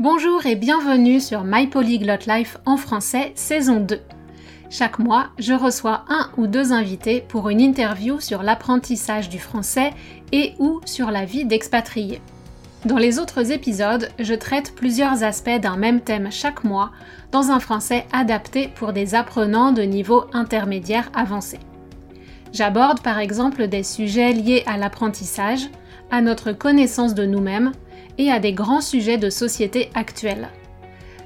Bonjour et bienvenue sur My Polyglot Life en français saison 2. Chaque mois, je reçois un ou deux invités pour une interview sur l'apprentissage du français et ou sur la vie d'expatrié. Dans les autres épisodes, je traite plusieurs aspects d'un même thème chaque mois dans un français adapté pour des apprenants de niveau intermédiaire avancé. J'aborde par exemple des sujets liés à l'apprentissage, à notre connaissance de nous-mêmes et à des grands sujets de société actuels.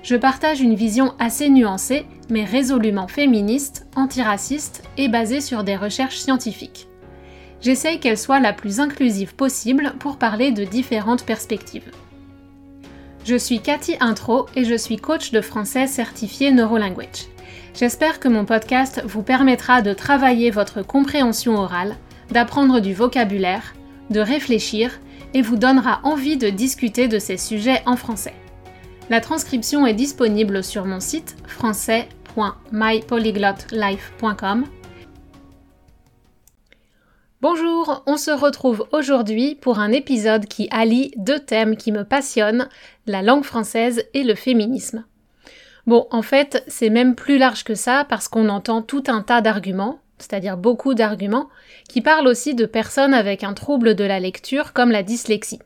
Je partage une vision assez nuancée, mais résolument féministe, antiraciste et basée sur des recherches scientifiques. J'essaye qu'elle soit la plus inclusive possible pour parler de différentes perspectives. Je suis Cathy Intro et je suis coach de français certifié Neurolanguage. J'espère que mon podcast vous permettra de travailler votre compréhension orale, d'apprendre du vocabulaire, de réfléchir et vous donnera envie de discuter de ces sujets en français. La transcription est disponible sur mon site français.mypolyglotlife.com. Bonjour, on se retrouve aujourd'hui pour un épisode qui allie deux thèmes qui me passionnent, la langue française et le féminisme. Bon, en fait, c'est même plus large que ça parce qu'on entend tout un tas d'arguments, c'est-à-dire beaucoup d'arguments, qui parlent aussi de personnes avec un trouble de la lecture comme la dyslexie.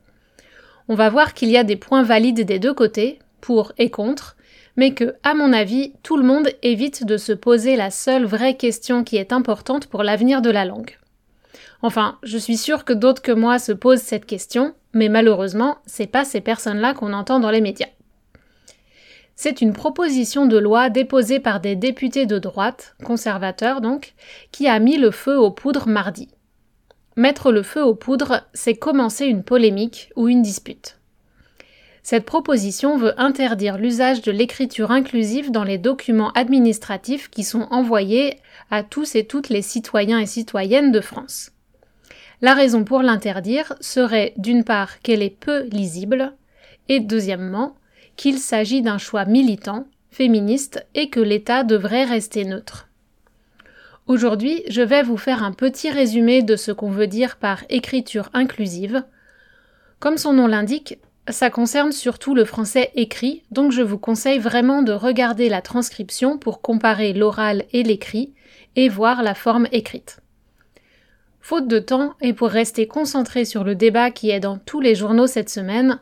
On va voir qu'il y a des points valides des deux côtés, pour et contre, mais que, à mon avis, tout le monde évite de se poser la seule vraie question qui est importante pour l'avenir de la langue. Enfin, je suis sûre que d'autres que moi se posent cette question, mais malheureusement, c'est pas ces personnes-là qu'on entend dans les médias. C'est une proposition de loi déposée par des députés de droite, conservateurs donc, qui a mis le feu aux poudres mardi. Mettre le feu aux poudres, c'est commencer une polémique ou une dispute. Cette proposition veut interdire l'usage de l'écriture inclusive dans les documents administratifs qui sont envoyés à tous et toutes les citoyens et citoyennes de France. La raison pour l'interdire serait d'une part qu'elle est peu lisible, et deuxièmement qu'il s'agit d'un choix militant, féministe et que l'État devrait rester neutre. Aujourd'hui, je vais vous faire un petit résumé de ce qu'on veut dire par écriture inclusive. Comme son nom l'indique, ça concerne surtout le français écrit, donc je vous conseille vraiment de regarder la transcription pour comparer l'oral et l'écrit et voir la forme écrite. Faute de temps et pour rester concentré sur le débat qui est dans tous les journaux cette semaine,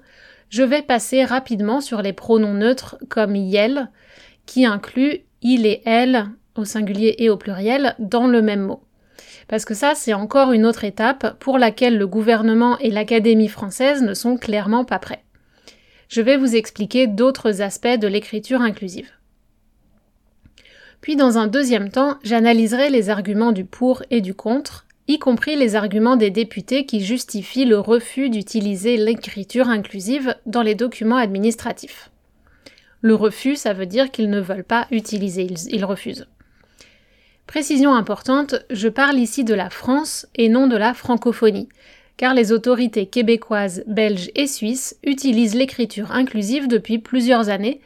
je vais passer rapidement sur les pronoms neutres comme yel, qui inclut il et elle au singulier et au pluriel dans le même mot. Parce que ça, c'est encore une autre étape pour laquelle le gouvernement et l'Académie française ne sont clairement pas prêts. Je vais vous expliquer d'autres aspects de l'écriture inclusive. Puis dans un deuxième temps, j'analyserai les arguments du pour et du contre, y compris les arguments des députés qui justifient le refus d'utiliser l'écriture inclusive dans les documents administratifs. Le refus, ça veut dire qu'ils ne veulent pas utiliser, ils, refusent. Précision importante, je parle ici de la France et non de la francophonie, car les autorités québécoises, belges et suisses utilisent l'écriture inclusive depuis plusieurs années,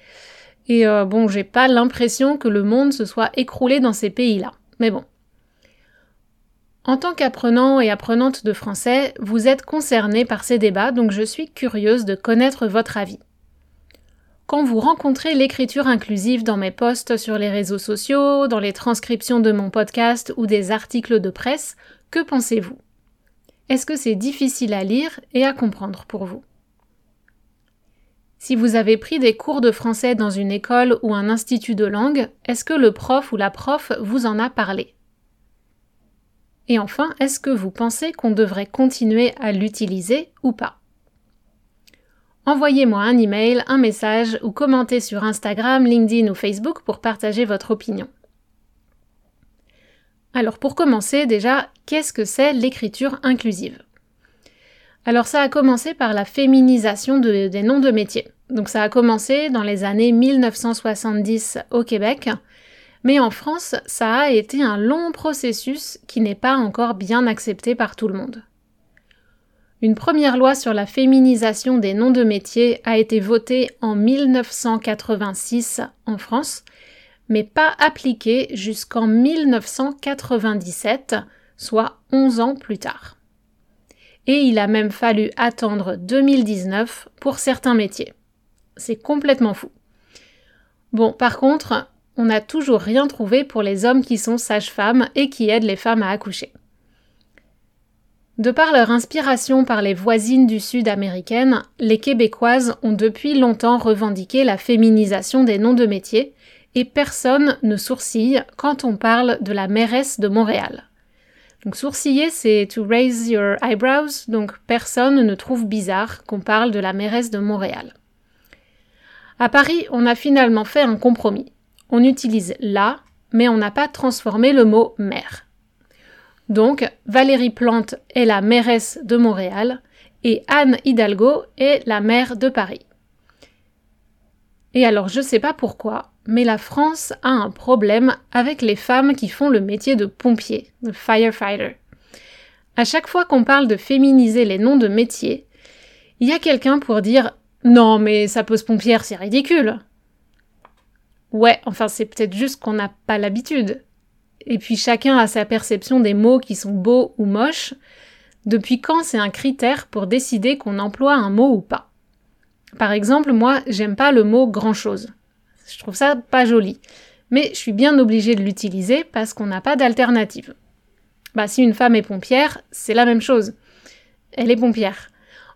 et euh, bon, j'ai pas l'impression que le monde se soit écroulé dans ces pays-là. Mais bon, en tant qu'apprenant et apprenante de français, vous êtes concerné par ces débats, donc je suis curieuse de connaître votre avis. Quand vous rencontrez l'écriture inclusive dans mes posts sur les réseaux sociaux, dans les transcriptions de mon podcast ou des articles de presse, que pensez-vous? Est-ce que c'est difficile à lire et à comprendre pour vous? Si vous avez pris des cours de français dans une école ou un institut de langue, est-ce que le prof ou la prof vous en a parlé? Et enfin, est-ce que vous pensez qu'on devrait continuer à l'utiliser ou pas? Envoyez-moi un email, un message ou commentez sur Instagram, LinkedIn ou Facebook pour partager votre opinion. Alors pour commencer déjà, qu'est-ce que c'est l'écriture inclusive? Alors ça a commencé par la féminisation des noms de métiers. Donc ça a commencé dans les années 1970 au Québec mais en France, ça a été un long processus qui n'est pas encore bien accepté par tout le monde. Une première loi sur la féminisation des noms de métiers a été votée en 1986 en France, mais pas appliquée jusqu'en 1997, soit 11 ans plus tard. Et il a même fallu attendre 2019 pour certains métiers. C'est complètement fou. Bon, par contre, on n'a toujours rien trouvé pour les hommes qui sont sages-femmes et qui aident les femmes à accoucher. De par leur inspiration par les voisines du Sud américaines, les Québécoises ont depuis longtemps revendiqué la féminisation des noms de métiers, et personne ne sourcille quand on parle de la mairesse de Montréal. Donc sourciller, c'est to raise your eyebrows, donc personne ne trouve bizarre qu'on parle de la mairesse de Montréal. À Paris, on a finalement fait un compromis. On utilise la, mais on n'a pas transformé le mot maire. Donc, Valérie Plante est la mairesse de Montréal et Anne Hidalgo est la maire de Paris. Et alors, je sais pas pourquoi, mais la France a un problème avec les femmes qui font le métier de pompier, de firefighter. À chaque fois qu'on parle de féminiser les noms de métiers, il y a quelqu'un pour dire non, mais ça pose pompière, c'est ridicule. Ouais, enfin, c'est peut-être juste qu'on n'a pas l'habitude. Et puis chacun a sa perception des mots qui sont beaux ou moches. Depuis quand c'est un critère pour décider qu'on emploie un mot ou pas? Par exemple, moi, j'aime pas le mot grand chose. Je trouve ça pas joli. Mais je suis bien obligée de l'utiliser parce qu'on n'a pas d'alternative. Bah, si une femme est pompière, c'est la même chose. Elle est pompière.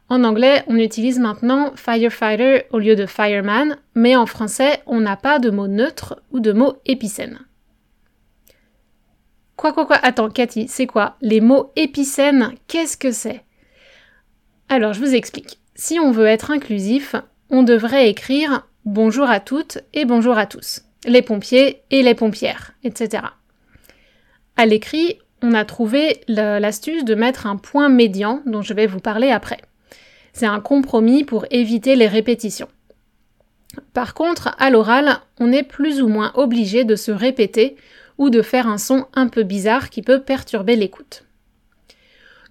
En anglais, on utilise maintenant firefighter au lieu de fireman, mais en français, on n'a pas de mot neutre ou de mot épicène. Quoi, quoi, quoi? Attends, Cathy, c'est quoi? Les mots épicènes, qu'est-ce que c'est? Alors, je vous explique. Si on veut être inclusif, on devrait écrire bonjour à toutes et bonjour à tous, les pompiers et les pompières, etc. À l'écrit, on a trouvé l'astuce de mettre un point médian dont je vais vous parler après. C'est un compromis pour éviter les répétitions. Par contre, à l'oral, on est plus ou moins obligé de se répéter ou de faire un son un peu bizarre qui peut perturber l'écoute.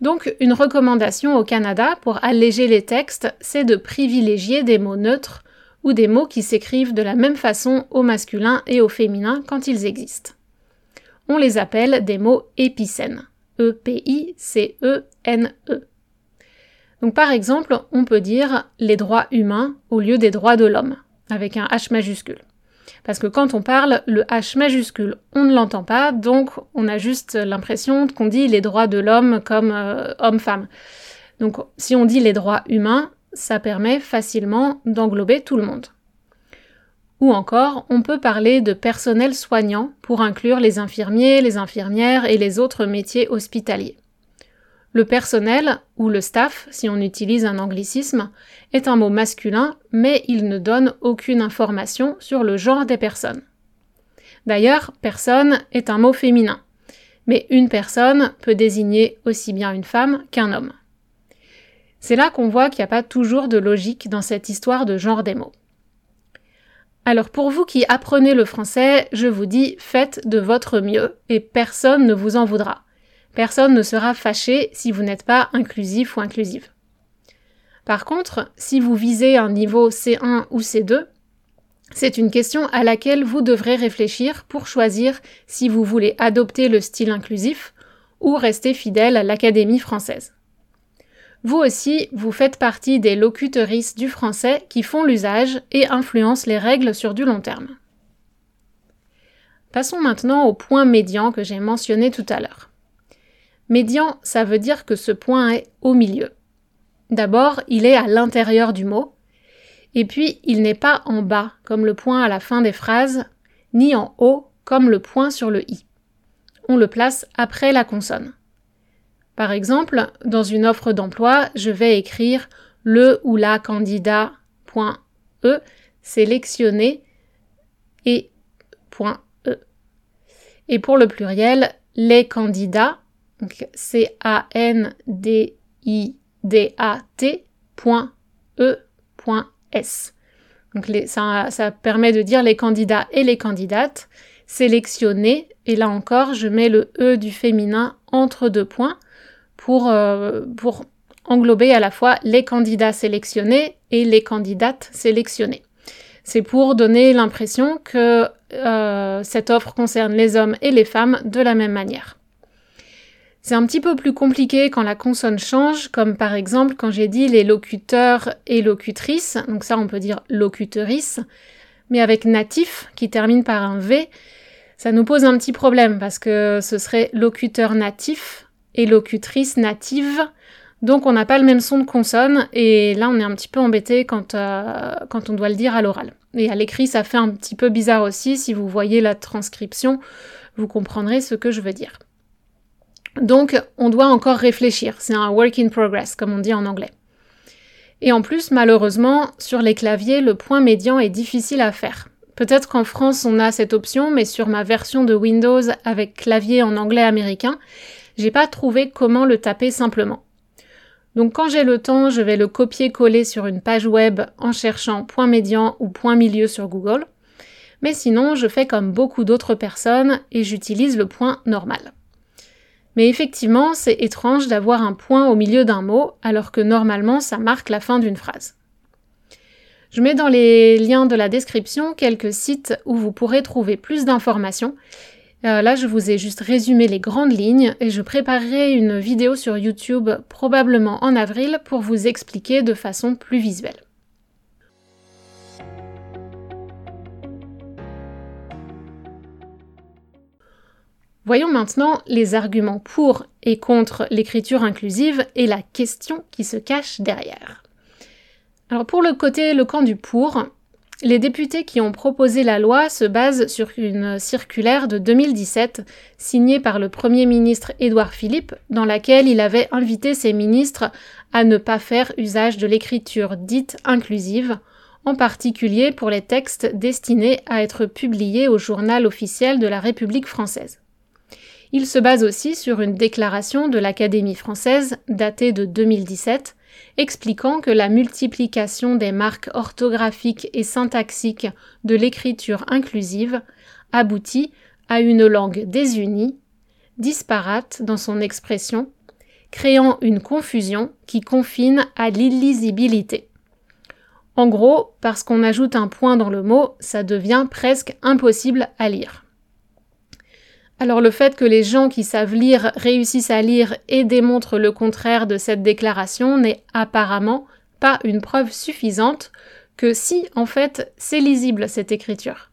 Donc, une recommandation au Canada pour alléger les textes, c'est de privilégier des mots neutres ou des mots qui s'écrivent de la même façon au masculin et au féminin quand ils existent. On les appelle des mots épicènes. E-P-I-C-E-N-E. Donc par exemple, on peut dire les droits humains au lieu des droits de l'homme, avec un H majuscule. Parce que quand on parle, le H majuscule, on ne l'entend pas, donc on a juste l'impression qu'on dit les droits de l'homme comme euh, homme-femme. Donc si on dit les droits humains, ça permet facilement d'englober tout le monde. Ou encore, on peut parler de personnel soignant pour inclure les infirmiers, les infirmières et les autres métiers hospitaliers. Le personnel, ou le staff, si on utilise un anglicisme, est un mot masculin, mais il ne donne aucune information sur le genre des personnes. D'ailleurs, personne est un mot féminin, mais une personne peut désigner aussi bien une femme qu'un homme. C'est là qu'on voit qu'il n'y a pas toujours de logique dans cette histoire de genre des mots. Alors pour vous qui apprenez le français, je vous dis faites de votre mieux et personne ne vous en voudra. Personne ne sera fâché si vous n'êtes pas inclusif ou inclusive. Par contre, si vous visez un niveau C1 ou C2, c'est une question à laquelle vous devrez réfléchir pour choisir si vous voulez adopter le style inclusif ou rester fidèle à l'Académie française. Vous aussi, vous faites partie des locuteristes du français qui font l'usage et influencent les règles sur du long terme. Passons maintenant au point médian que j'ai mentionné tout à l'heure. Médian, ça veut dire que ce point est au milieu. D'abord, il est à l'intérieur du mot, et puis il n'est pas en bas, comme le point à la fin des phrases, ni en haut, comme le point sur le i. On le place après la consonne. Par exemple, dans une offre d'emploi, je vais écrire le ou la candidat .e sélectionné et .e. Et pour le pluriel, les candidats donc C-A-N-D-I-D-A-T E. Donc ça, permet de dire les candidats et les candidates sélectionnés. Et là encore, je mets le E du féminin entre deux points pour, euh, englober à la fois les candidats sélectionnés et les candidates sélectionnées. C'est pour donner l'impression que euh, cette offre concerne les hommes et les femmes de la même manière. C'est un petit peu plus compliqué quand la consonne change, comme par exemple quand j'ai dit les locuteurs et locutrices, donc ça on peut dire locutrice, mais avec natif qui termine par un V, ça nous pose un petit problème parce que ce serait locuteur natif et locutrice native, donc on n'a pas le même son de consonne et là on est un petit peu embêté quand, euh, quand on doit le dire à l'oral. Et à l'écrit ça fait un petit peu bizarre aussi, si vous voyez la transcription, vous comprendrez ce que je veux dire. Donc, on doit encore réfléchir. C'est un work in progress, comme on dit en anglais. Et en plus, malheureusement, sur les claviers, le point médian est difficile à faire. Peut-être qu'en France, on a cette option, mais sur ma version de Windows avec clavier en anglais américain, j'ai pas trouvé comment le taper simplement. Donc quand j'ai le temps, je vais le copier-coller sur une page web en cherchant point médian ou point milieu sur Google. Mais sinon, je fais comme beaucoup d'autres personnes et j'utilise le point normal. Mais effectivement, c'est étrange d'avoir un point au milieu d'un mot, alors que normalement ça marque la fin d'une phrase. Je mets dans les liens de la description quelques sites où vous pourrez trouver plus d'informations. Euh, là, je vous ai juste résumé les grandes lignes et je préparerai une vidéo sur YouTube probablement en avril pour vous expliquer de façon plus visuelle. Voyons maintenant les arguments pour et contre l'écriture inclusive et la question qui se cache derrière. Alors pour le côté, le camp du pour, les députés qui ont proposé la loi se basent sur une circulaire de 2017 signée par le Premier ministre Édouard Philippe, dans laquelle il avait invité ses ministres à ne pas faire usage de l'écriture dite inclusive, en particulier pour les textes destinés à être publiés au journal officiel de la République française. Il se base aussi sur une déclaration de l'Académie française datée de 2017 expliquant que la multiplication des marques orthographiques et syntaxiques de l'écriture inclusive aboutit à une langue désunie, disparate dans son expression, créant une confusion qui confine à l'illisibilité. En gros, parce qu'on ajoute un point dans le mot, ça devient presque impossible à lire. Alors le fait que les gens qui savent lire réussissent à lire et démontrent le contraire de cette déclaration n'est apparemment pas une preuve suffisante que si en fait c'est lisible cette écriture.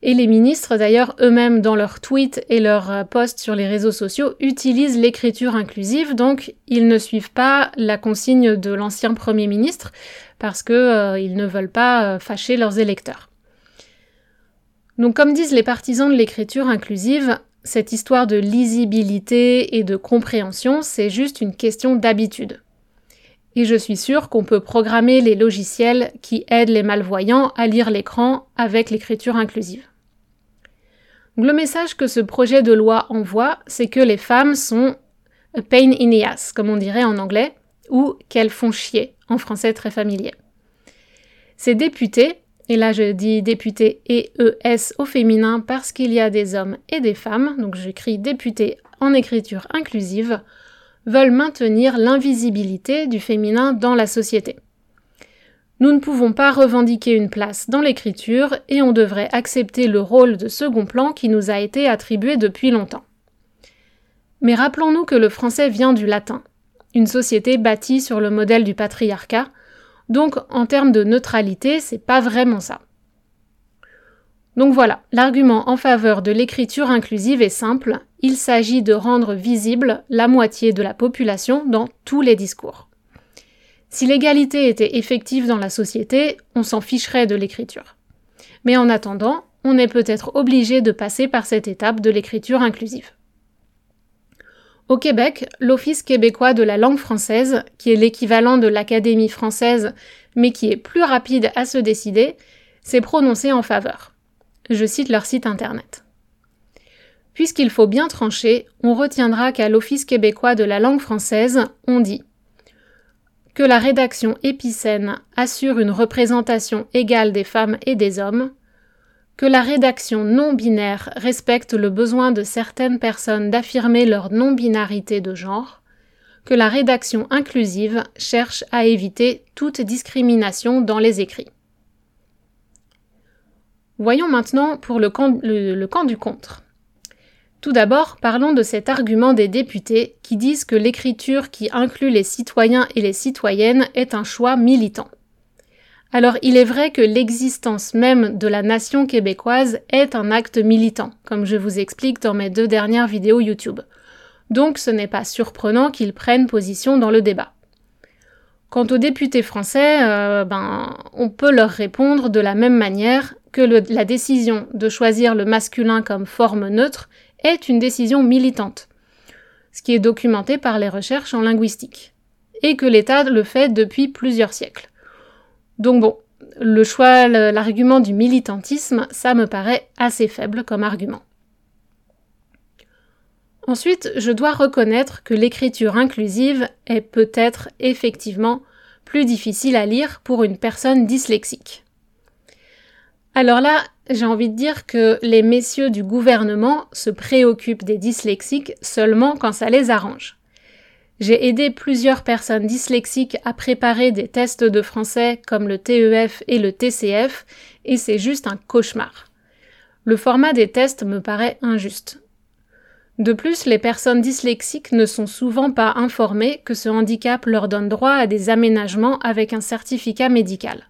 Et les ministres d'ailleurs eux-mêmes dans leurs tweets et leurs posts sur les réseaux sociaux utilisent l'écriture inclusive, donc ils ne suivent pas la consigne de l'ancien Premier ministre parce qu'ils euh, ne veulent pas euh, fâcher leurs électeurs. Donc comme disent les partisans de l'écriture inclusive, cette histoire de lisibilité et de compréhension, c'est juste une question d'habitude. Et je suis sûre qu'on peut programmer les logiciels qui aident les malvoyants à lire l'écran avec l'écriture inclusive. le message que ce projet de loi envoie, c'est que les femmes sont a pain in the comme on dirait en anglais, ou qu'elles font chier, en français très familier. Ces députés, et là je dis député et ES au féminin parce qu'il y a des hommes et des femmes, donc j'écris député en écriture inclusive, veulent maintenir l'invisibilité du féminin dans la société. Nous ne pouvons pas revendiquer une place dans l'écriture et on devrait accepter le rôle de second plan qui nous a été attribué depuis longtemps. Mais rappelons-nous que le français vient du latin, une société bâtie sur le modèle du patriarcat, donc en termes de neutralité, c'est pas vraiment ça. Donc voilà, l'argument en faveur de l'écriture inclusive est simple, il s'agit de rendre visible la moitié de la population dans tous les discours. Si l'égalité était effective dans la société, on s'en ficherait de l'écriture. Mais en attendant, on est peut-être obligé de passer par cette étape de l'écriture inclusive. Au Québec, l'Office québécois de la langue française, qui est l'équivalent de l'Académie française, mais qui est plus rapide à se décider, s'est prononcé en faveur. Je cite leur site internet. Puisqu'il faut bien trancher, on retiendra qu'à l'Office québécois de la langue française, on dit que la rédaction épicène assure une représentation égale des femmes et des hommes, que la rédaction non binaire respecte le besoin de certaines personnes d'affirmer leur non-binarité de genre, que la rédaction inclusive cherche à éviter toute discrimination dans les écrits. Voyons maintenant pour le camp, le camp du contre. Tout d'abord, parlons de cet argument des députés qui disent que l'écriture qui inclut les citoyens et les citoyennes est un choix militant. Alors il est vrai que l'existence même de la nation québécoise est un acte militant, comme je vous explique dans mes deux dernières vidéos YouTube. Donc ce n'est pas surprenant qu'ils prennent position dans le débat. Quant aux députés français, euh, ben, on peut leur répondre de la même manière que la décision de choisir le masculin comme forme neutre est une décision militante, ce qui est documenté par les recherches en linguistique, et que l'État le fait depuis plusieurs siècles. Donc bon, le choix, l'argument du militantisme, ça me paraît assez faible comme argument. Ensuite, je dois reconnaître que l'écriture inclusive est peut-être effectivement plus difficile à lire pour une personne dyslexique. Alors là, j'ai envie de dire que les messieurs du gouvernement se préoccupent des dyslexiques seulement quand ça les arrange. J'ai aidé plusieurs personnes dyslexiques à préparer des tests de français comme le TEF et le TCF, et c'est juste un cauchemar. Le format des tests me paraît injuste. De plus, les personnes dyslexiques ne sont souvent pas informées que ce handicap leur donne droit à des aménagements avec un certificat médical.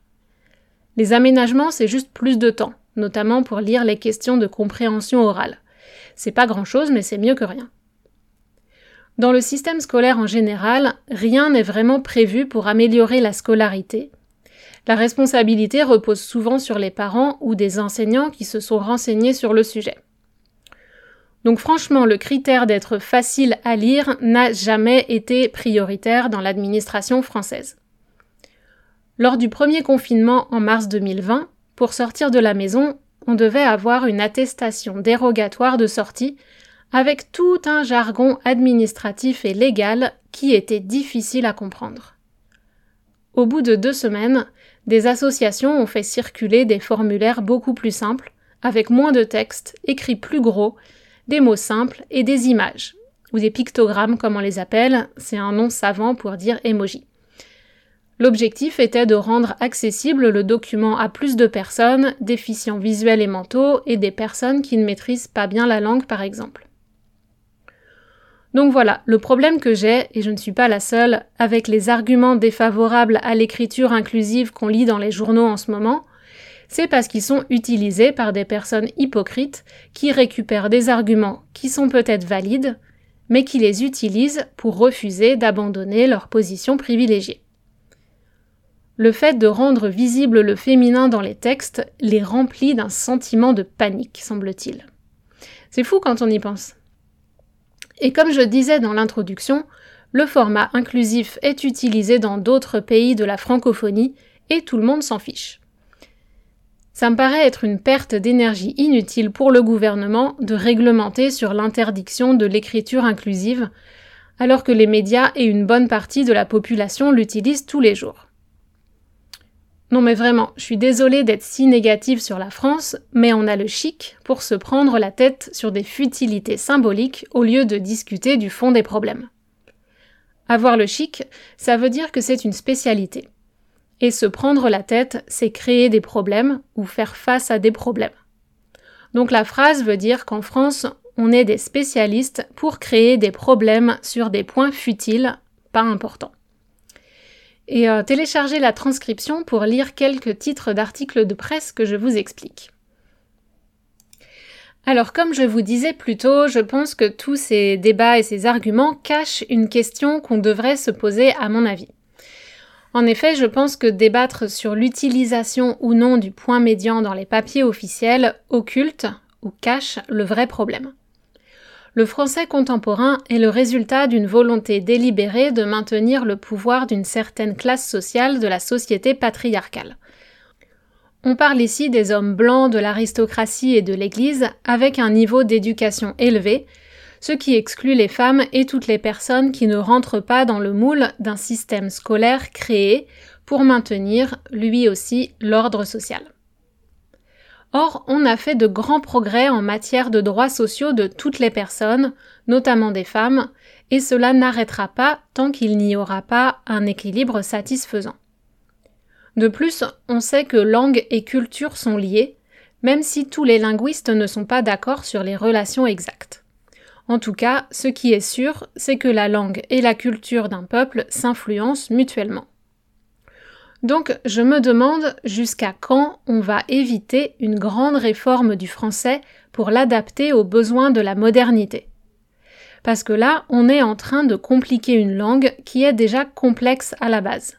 Les aménagements, c'est juste plus de temps, notamment pour lire les questions de compréhension orale. C'est pas grand chose, mais c'est mieux que rien. Dans le système scolaire en général, rien n'est vraiment prévu pour améliorer la scolarité. La responsabilité repose souvent sur les parents ou des enseignants qui se sont renseignés sur le sujet. Donc franchement, le critère d'être facile à lire n'a jamais été prioritaire dans l'administration française. Lors du premier confinement en mars 2020, pour sortir de la maison, on devait avoir une attestation dérogatoire de sortie avec tout un jargon administratif et légal qui était difficile à comprendre. Au bout de deux semaines, des associations ont fait circuler des formulaires beaucoup plus simples, avec moins de texte, écrits plus gros des mots simples et des images, ou des pictogrammes comme on les appelle, c'est un nom savant pour dire emoji. L'objectif était de rendre accessible le document à plus de personnes, déficients visuels et mentaux, et des personnes qui ne maîtrisent pas bien la langue par exemple. Donc voilà, le problème que j'ai, et je ne suis pas la seule, avec les arguments défavorables à l'écriture inclusive qu'on lit dans les journaux en ce moment, c'est parce qu'ils sont utilisés par des personnes hypocrites qui récupèrent des arguments qui sont peut-être valides, mais qui les utilisent pour refuser d'abandonner leur position privilégiée. Le fait de rendre visible le féminin dans les textes les remplit d'un sentiment de panique, semble-t-il. C'est fou quand on y pense. Et comme je disais dans l'introduction, le format inclusif est utilisé dans d'autres pays de la francophonie et tout le monde s'en fiche. Ça me paraît être une perte d'énergie inutile pour le gouvernement de réglementer sur l'interdiction de l'écriture inclusive, alors que les médias et une bonne partie de la population l'utilisent tous les jours. Non mais vraiment, je suis désolée d'être si négative sur la France, mais on a le chic pour se prendre la tête sur des futilités symboliques au lieu de discuter du fond des problèmes. Avoir le chic, ça veut dire que c'est une spécialité. Et se prendre la tête, c'est créer des problèmes ou faire face à des problèmes. Donc la phrase veut dire qu'en France, on est des spécialistes pour créer des problèmes sur des points futiles, pas importants. Et euh, téléchargez la transcription pour lire quelques titres d'articles de presse que je vous explique. Alors comme je vous disais plus tôt, je pense que tous ces débats et ces arguments cachent une question qu'on devrait se poser à mon avis. En effet, je pense que débattre sur l'utilisation ou non du point médian dans les papiers officiels occulte ou cache le vrai problème. Le français contemporain est le résultat d'une volonté délibérée de maintenir le pouvoir d'une certaine classe sociale de la société patriarcale. On parle ici des hommes blancs de l'aristocratie et de l'Église avec un niveau d'éducation élevé, ce qui exclut les femmes et toutes les personnes qui ne rentrent pas dans le moule d'un système scolaire créé pour maintenir, lui aussi, l'ordre social. Or, on a fait de grands progrès en matière de droits sociaux de toutes les personnes, notamment des femmes, et cela n'arrêtera pas tant qu'il n'y aura pas un équilibre satisfaisant. De plus, on sait que langue et culture sont liées, même si tous les linguistes ne sont pas d'accord sur les relations exactes. En tout cas, ce qui est sûr, c'est que la langue et la culture d'un peuple s'influencent mutuellement. Donc je me demande jusqu'à quand on va éviter une grande réforme du français pour l'adapter aux besoins de la modernité. Parce que là, on est en train de compliquer une langue qui est déjà complexe à la base.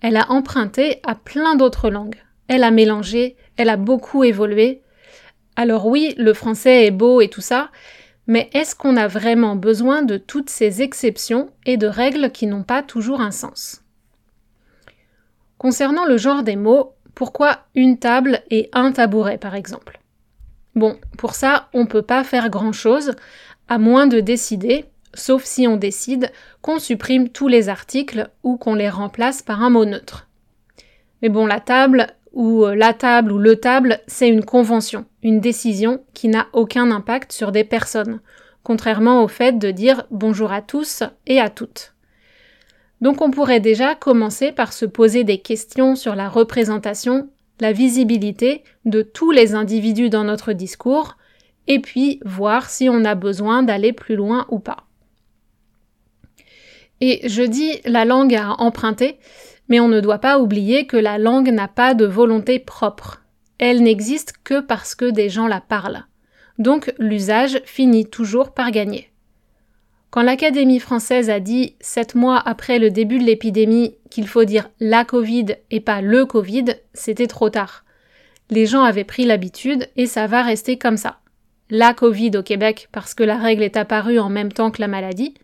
Elle a emprunté à plein d'autres langues. Elle a mélangé, elle a beaucoup évolué. Alors oui, le français est beau et tout ça, mais est-ce qu'on a vraiment besoin de toutes ces exceptions et de règles qui n'ont pas toujours un sens? Concernant le genre des mots, pourquoi une table et un tabouret par exemple? Bon, pour ça, on ne peut pas faire grand-chose, à moins de décider, sauf si on décide qu'on supprime tous les articles ou qu'on les remplace par un mot neutre. Mais bon, la table, ou euh, la table ou le table, c'est une convention, une décision qui n'a aucun impact sur des personnes, contrairement au fait de dire bonjour à tous et à toutes. Donc on pourrait déjà commencer par se poser des questions sur la représentation, la visibilité de tous les individus dans notre discours, et puis voir si on a besoin d'aller plus loin ou pas. Et je dis la langue à emprunter, mais on ne doit pas oublier que la langue n'a pas de volonté propre. Elle n'existe que parce que des gens la parlent. Donc l'usage finit toujours par gagner. Quand l'Académie française a dit, sept mois après le début de l'épidémie, qu'il faut dire la Covid et pas le Covid, c'était trop tard. Les gens avaient pris l'habitude et ça va rester comme ça. La Covid au Québec parce que la règle est apparue en même temps que la maladie,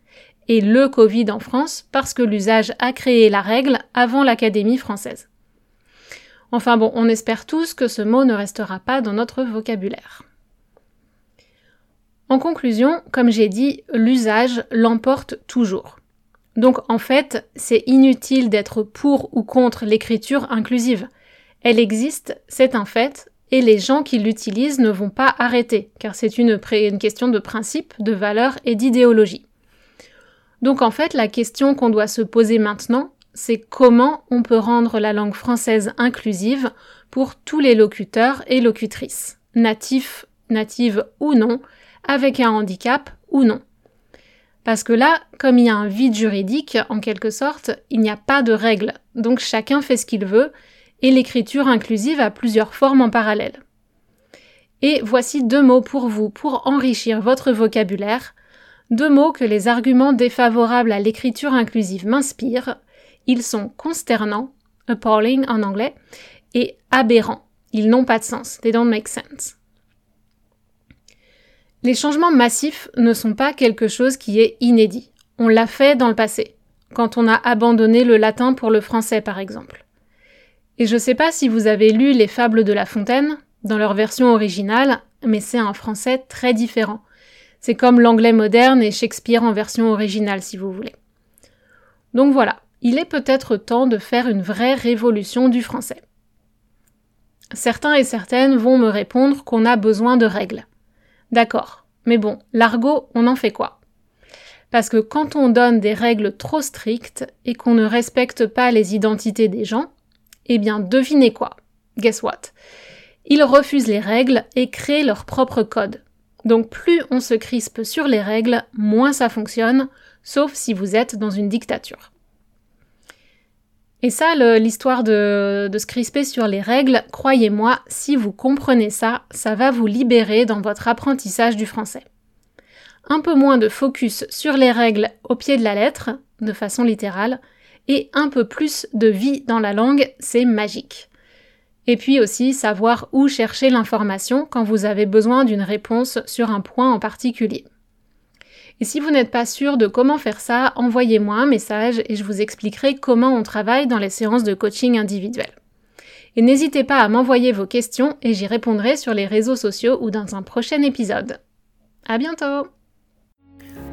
et le Covid en France parce que l'usage a créé la règle avant l'Académie française. Enfin bon, on espère tous que ce mot ne restera pas dans notre vocabulaire. En conclusion, comme j'ai dit, l'usage l'emporte toujours. Donc en fait, c'est inutile d'être pour ou contre l'écriture inclusive. Elle existe, c'est un fait, et les gens qui l'utilisent ne vont pas arrêter, car c'est une, question de principe, de valeur et d'idéologie. Donc en fait, la question qu'on doit se poser maintenant, c'est comment on peut rendre la langue française inclusive pour tous les locuteurs et locutrices, natifs, natives ou non, avec un handicap ou non. Parce que là, comme il y a un vide juridique, en quelque sorte, il n'y a pas de règles, donc chacun fait ce qu'il veut, et l'écriture inclusive a plusieurs formes en parallèle. Et voici deux mots pour vous, pour enrichir votre vocabulaire, deux mots que les arguments défavorables à l'écriture inclusive m'inspirent. Ils sont consternants, appalling en anglais, et aberrants. Ils n'ont pas de sens. They don't make sense. Les changements massifs ne sont pas quelque chose qui est inédit. On l'a fait dans le passé, quand on a abandonné le latin pour le français par exemple. Et je ne sais pas si vous avez lu les fables de La Fontaine, dans leur version originale, mais c'est un français très différent. C'est comme l'anglais moderne et Shakespeare en version originale, si vous voulez. Donc voilà, il est peut-être temps de faire une vraie révolution du français. Certains et certaines vont me répondre qu'on a besoin de règles. D'accord, mais bon, l'argot, on en fait quoi? Parce que quand on donne des règles trop strictes et qu'on ne respecte pas les identités des gens, eh bien devinez quoi? Guess what? Ils refusent les règles et créent leur propre code. Donc plus on se crispe sur les règles, moins ça fonctionne, sauf si vous êtes dans une dictature. Et ça, l'histoire de, de, se crisper sur les règles, croyez-moi, si vous comprenez ça, ça va vous libérer dans votre apprentissage du français. Un peu moins de focus sur les règles au pied de la lettre, de façon littérale, et un peu plus de vie dans la langue, c'est magique. Et puis aussi savoir où chercher l'information quand vous avez besoin d'une réponse sur un point en particulier. Et si vous n'êtes pas sûr de comment faire ça, envoyez-moi un message et je vous expliquerai comment on travaille dans les séances de coaching individuel. Et n'hésitez pas à m'envoyer vos questions et j'y répondrai sur les réseaux sociaux ou dans un prochain épisode. À bientôt!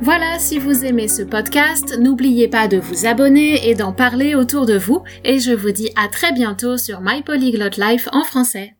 Voilà, si vous aimez ce podcast, n'oubliez pas de vous abonner et d'en parler autour de vous, et je vous dis à très bientôt sur My Polyglot Life en français.